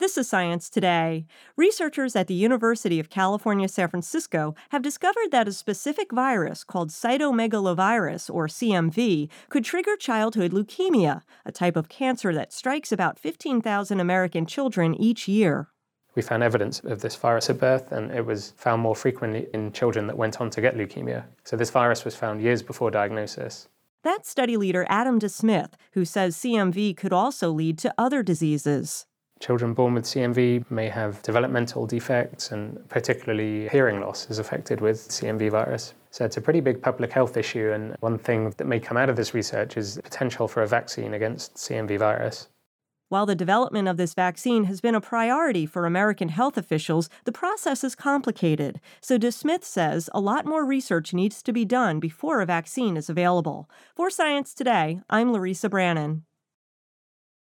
This is Science Today. Researchers at the University of California, San Francisco have discovered that a specific virus called cytomegalovirus, or CMV, could trigger childhood leukemia, a type of cancer that strikes about 15,000 American children each year. We found evidence of this virus at birth, and it was found more frequently in children that went on to get leukemia. So, this virus was found years before diagnosis. That's study leader Adam DeSmith, who says CMV could also lead to other diseases. Children born with CMV may have developmental defects, and particularly hearing loss is affected with CMV virus. So it's a pretty big public health issue, and one thing that may come out of this research is the potential for a vaccine against CMV virus. While the development of this vaccine has been a priority for American health officials, the process is complicated. So DeSmith says a lot more research needs to be done before a vaccine is available. For Science Today, I'm Larissa Branin.